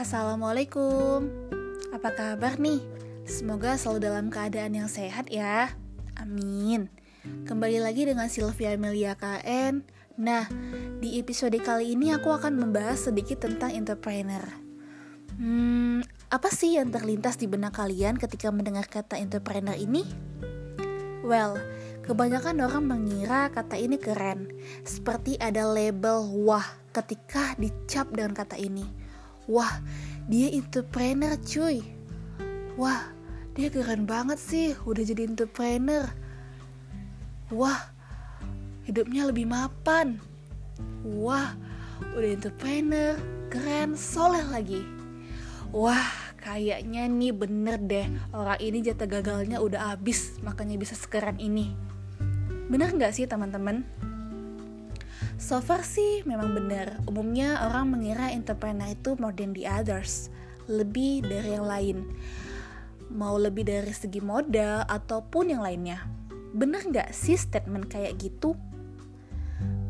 Assalamualaikum. Apa kabar nih? Semoga selalu dalam keadaan yang sehat ya. Amin. Kembali lagi dengan Sylvia Amelia KN Nah, di episode kali ini aku akan membahas sedikit tentang entrepreneur. Hmm, apa sih yang terlintas di benak kalian ketika mendengar kata entrepreneur ini? Well, kebanyakan orang mengira kata ini keren Seperti ada label wah ketika dicap dengan kata ini Wah, dia entrepreneur cuy. Wah, dia keren banget sih udah jadi entrepreneur. Wah, hidupnya lebih mapan. Wah, udah entrepreneur, keren, soleh lagi. Wah, kayaknya nih bener deh orang ini jatah gagalnya udah abis makanya bisa sekeren ini. Bener gak sih teman-teman? So far sih memang benar. Umumnya orang mengira entrepreneur itu more than the others, lebih dari yang lain. Mau lebih dari segi modal ataupun yang lainnya. Benar nggak sih statement kayak gitu?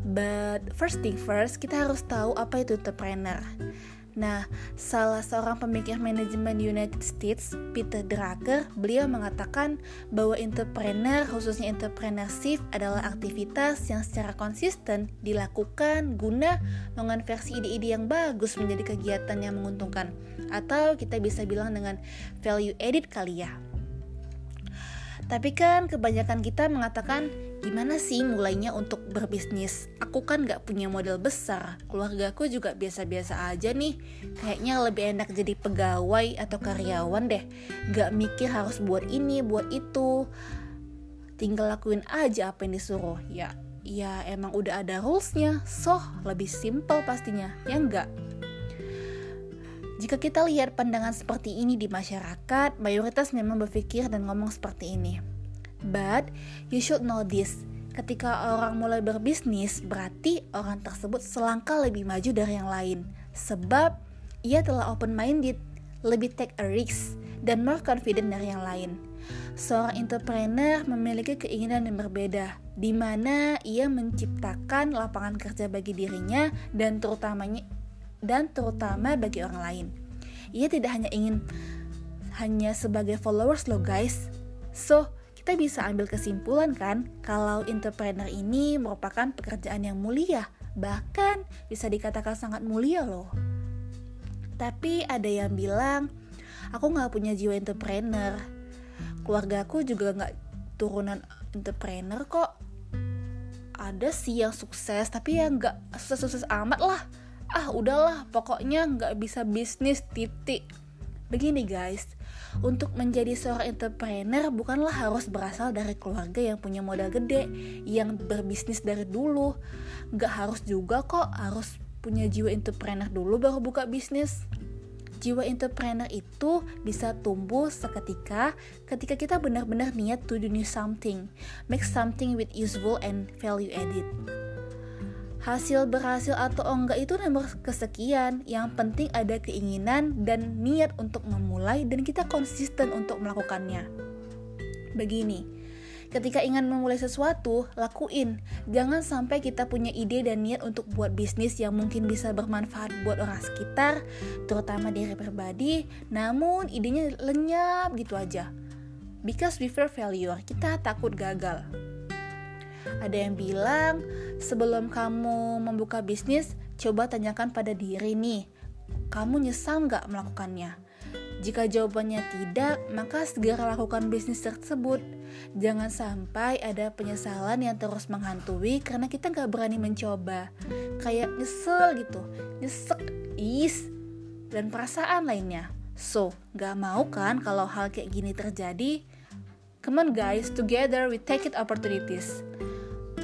But first thing first, kita harus tahu apa itu entrepreneur. Nah, salah seorang pemikir manajemen United States, Peter Drucker, beliau mengatakan bahwa entrepreneur, khususnya entrepreneurship, adalah aktivitas yang secara konsisten dilakukan guna mengonversi ide-ide yang bagus menjadi kegiatan yang menguntungkan. Atau kita bisa bilang dengan value added kali ya. Tapi kan kebanyakan kita mengatakan gimana sih mulainya untuk berbisnis? Aku kan gak punya modal besar, keluargaku juga biasa-biasa aja nih. Kayaknya lebih enak jadi pegawai atau karyawan deh. Gak mikir harus buat ini, buat itu. Tinggal lakuin aja apa yang disuruh. Ya, ya emang udah ada rulesnya, so lebih simple pastinya, ya enggak? Jika kita lihat pandangan seperti ini di masyarakat, mayoritas memang berpikir dan ngomong seperti ini. But you should know this. Ketika orang mulai berbisnis, berarti orang tersebut selangkah lebih maju dari yang lain. Sebab ia telah open minded, lebih take a risk, dan more confident dari yang lain. Seorang entrepreneur memiliki keinginan yang berbeda, di mana ia menciptakan lapangan kerja bagi dirinya dan terutamanya dan terutama bagi orang lain. Ia tidak hanya ingin hanya sebagai followers loh guys. So, kita bisa ambil kesimpulan kan kalau entrepreneur ini merupakan pekerjaan yang mulia, bahkan bisa dikatakan sangat mulia loh. Tapi ada yang bilang, aku nggak punya jiwa entrepreneur. Keluargaku juga nggak turunan entrepreneur kok. Ada sih yang sukses, tapi ya nggak sukses-sukses amat lah ah udahlah pokoknya nggak bisa bisnis titik begini guys untuk menjadi seorang entrepreneur bukanlah harus berasal dari keluarga yang punya modal gede yang berbisnis dari dulu. Nggak harus juga kok harus punya jiwa entrepreneur dulu baru buka bisnis. Jiwa entrepreneur itu bisa tumbuh seketika ketika kita benar-benar niat to do new something, make something with useful and value added hasil berhasil atau enggak itu nomor kesekian. Yang penting ada keinginan dan niat untuk memulai dan kita konsisten untuk melakukannya. Begini ketika ingin memulai sesuatu lakuin. Jangan sampai kita punya ide dan niat untuk buat bisnis yang mungkin bisa bermanfaat buat orang sekitar terutama diri pribadi namun idenya lenyap gitu aja. Because we fear failure kita takut gagal. Ada yang bilang, sebelum kamu membuka bisnis, coba tanyakan pada diri nih, kamu nyesal nggak melakukannya? Jika jawabannya tidak, maka segera lakukan bisnis tersebut. Jangan sampai ada penyesalan yang terus menghantui karena kita nggak berani mencoba. Kayak nyesel gitu, nyesek, is, dan perasaan lainnya. So, nggak mau kan kalau hal kayak gini terjadi? Come on guys, together we take it opportunities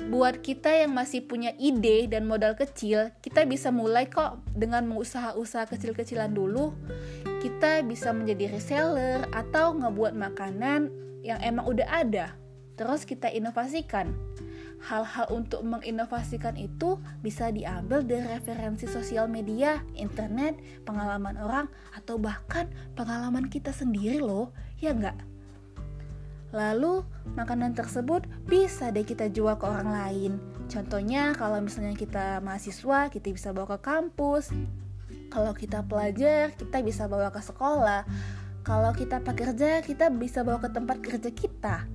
buat kita yang masih punya ide dan modal kecil, kita bisa mulai kok dengan mengusaha-usaha kecil-kecilan dulu. Kita bisa menjadi reseller atau ngebuat makanan yang emang udah ada. Terus kita inovasikan. Hal-hal untuk menginovasikan itu bisa diambil dari referensi sosial media, internet, pengalaman orang, atau bahkan pengalaman kita sendiri loh, ya nggak? Lalu makanan tersebut bisa deh kita jual ke orang lain. Contohnya kalau misalnya kita mahasiswa, kita bisa bawa ke kampus. Kalau kita pelajar, kita bisa bawa ke sekolah. Kalau kita pekerja, kita bisa bawa ke tempat kerja kita.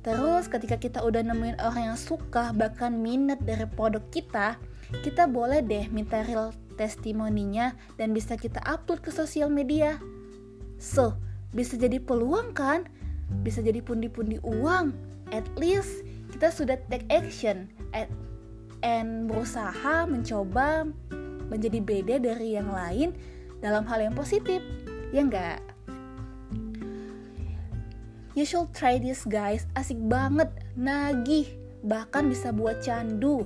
Terus ketika kita udah nemuin orang yang suka bahkan minat dari produk kita, kita boleh deh minta real testimoninya dan bisa kita upload ke sosial media. So, bisa jadi peluang kan? Bisa jadi pundi-pundi uang. At least kita sudah take action. And berusaha mencoba menjadi beda dari yang lain dalam hal yang positif. Ya enggak? You should try this guys. Asik banget nagih bahkan bisa buat candu.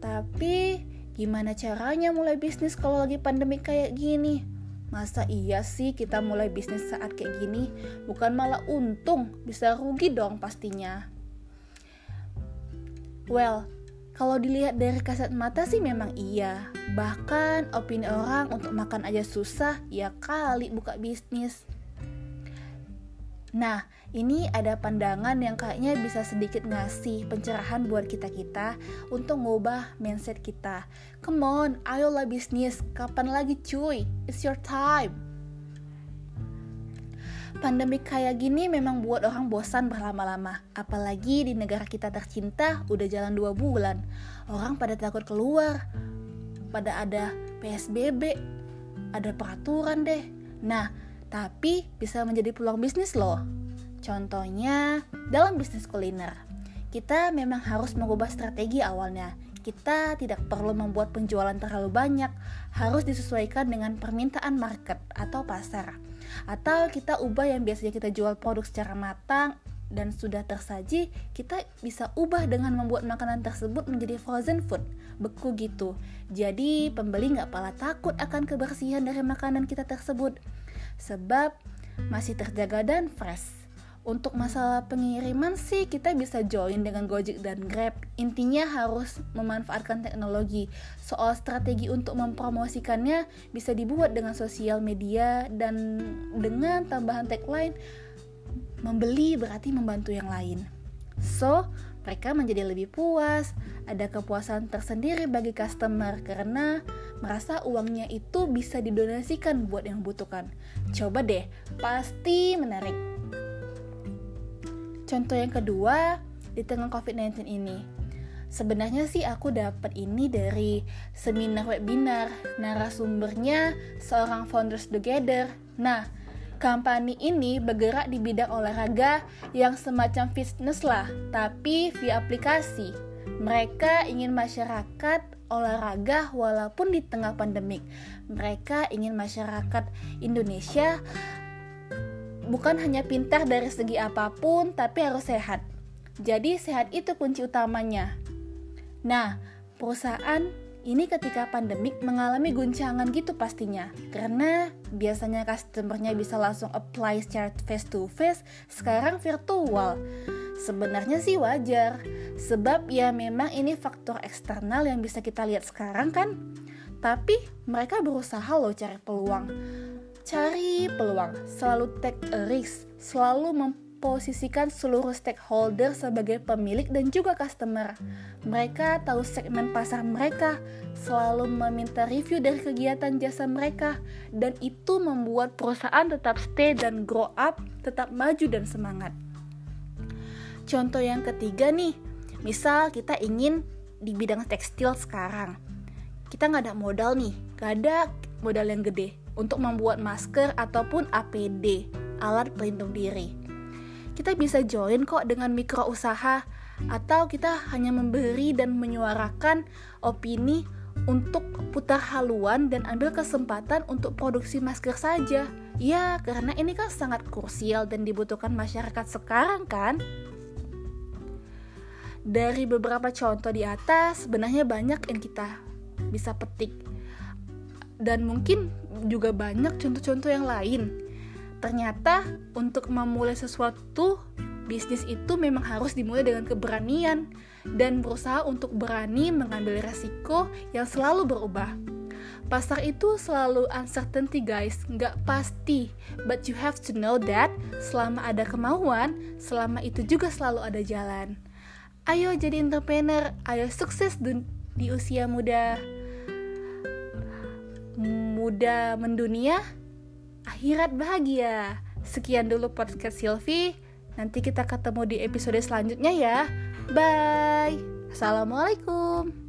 Tapi gimana caranya mulai bisnis kalau lagi pandemi kayak gini Masa iya sih kita mulai bisnis saat kayak gini? Bukan malah untung, bisa rugi dong pastinya. Well, kalau dilihat dari kasat mata sih memang iya. Bahkan opini orang untuk makan aja susah, ya kali buka bisnis. Nah, ini ada pandangan yang kayaknya bisa sedikit ngasih pencerahan buat kita-kita untuk ngubah mindset kita. Come on, ayolah bisnis. Kapan lagi cuy? It's your time. Pandemi kayak gini memang buat orang bosan berlama-lama. Apalagi di negara kita tercinta udah jalan dua bulan. Orang pada takut keluar. Pada ada PSBB. Ada peraturan deh. Nah, tapi bisa menjadi peluang bisnis loh. Contohnya dalam bisnis kuliner. Kita memang harus mengubah strategi awalnya. Kita tidak perlu membuat penjualan terlalu banyak, harus disesuaikan dengan permintaan market atau pasar atau kita ubah yang biasanya kita jual produk secara matang dan sudah tersaji, kita bisa ubah dengan membuat makanan tersebut menjadi frozen food, beku gitu. Jadi pembeli nggak pala takut akan kebersihan dari makanan kita tersebut, sebab masih terjaga dan fresh. Untuk masalah pengiriman sih kita bisa join dengan Gojek dan Grab. Intinya harus memanfaatkan teknologi. Soal strategi untuk mempromosikannya bisa dibuat dengan sosial media dan dengan tambahan tagline membeli berarti membantu yang lain. So, mereka menjadi lebih puas, ada kepuasan tersendiri bagi customer karena merasa uangnya itu bisa didonasikan buat yang butuhkan. Coba deh, pasti menarik. Contoh yang kedua, di tengah COVID-19 ini. Sebenarnya sih aku dapat ini dari seminar webinar narasumbernya seorang founders together. Nah, company ini bergerak di bidang olahraga yang semacam fitness lah, tapi via aplikasi. Mereka ingin masyarakat olahraga walaupun di tengah pandemik. Mereka ingin masyarakat Indonesia bukan hanya pintar dari segi apa pun, tapi harus sehat. Jadi sehat itu kunci utamanya. Nah, perusahaan ini ketika pandemik mengalami guncangan gitu pastinya. Karena biasanya customernya bisa langsung apply secara face to face sekarang virtual. Sebenarnya sih wajar sebab ya memang ini faktor eksternal yang bisa kita lihat sekarang kan. Tapi mereka berusaha loh cari peluang. Cari peluang, selalu take a risk, selalu memposisikan seluruh stakeholder sebagai pemilik dan juga customer. Mereka tahu segmen pasar mereka, selalu meminta review dari kegiatan jasa mereka, dan itu membuat perusahaan tetap stay dan grow up, tetap maju dan semangat. Contoh yang ketiga nih, misal kita ingin di bidang tekstil sekarang, kita nggak ada modal nih, nggak ada modal yang gede untuk membuat masker ataupun APD, alat pelindung diri. Kita bisa join kok dengan mikro usaha atau kita hanya memberi dan menyuarakan opini untuk putar haluan dan ambil kesempatan untuk produksi masker saja. Ya, karena ini kan sangat krusial dan dibutuhkan masyarakat sekarang kan? Dari beberapa contoh di atas, sebenarnya banyak yang kita bisa petik dan mungkin juga banyak contoh-contoh yang lain. Ternyata untuk memulai sesuatu bisnis itu memang harus dimulai dengan keberanian dan berusaha untuk berani mengambil resiko yang selalu berubah. Pasar itu selalu uncertainty guys, nggak pasti. But you have to know that selama ada kemauan, selama itu juga selalu ada jalan. Ayo jadi entrepreneur, ayo sukses di usia muda. muda mendunia, akhirat bahagia. Sekian dulu podcast Silvi. Nanti kita ketemu di episode selanjutnya ya. Bye. Assalamualaikum.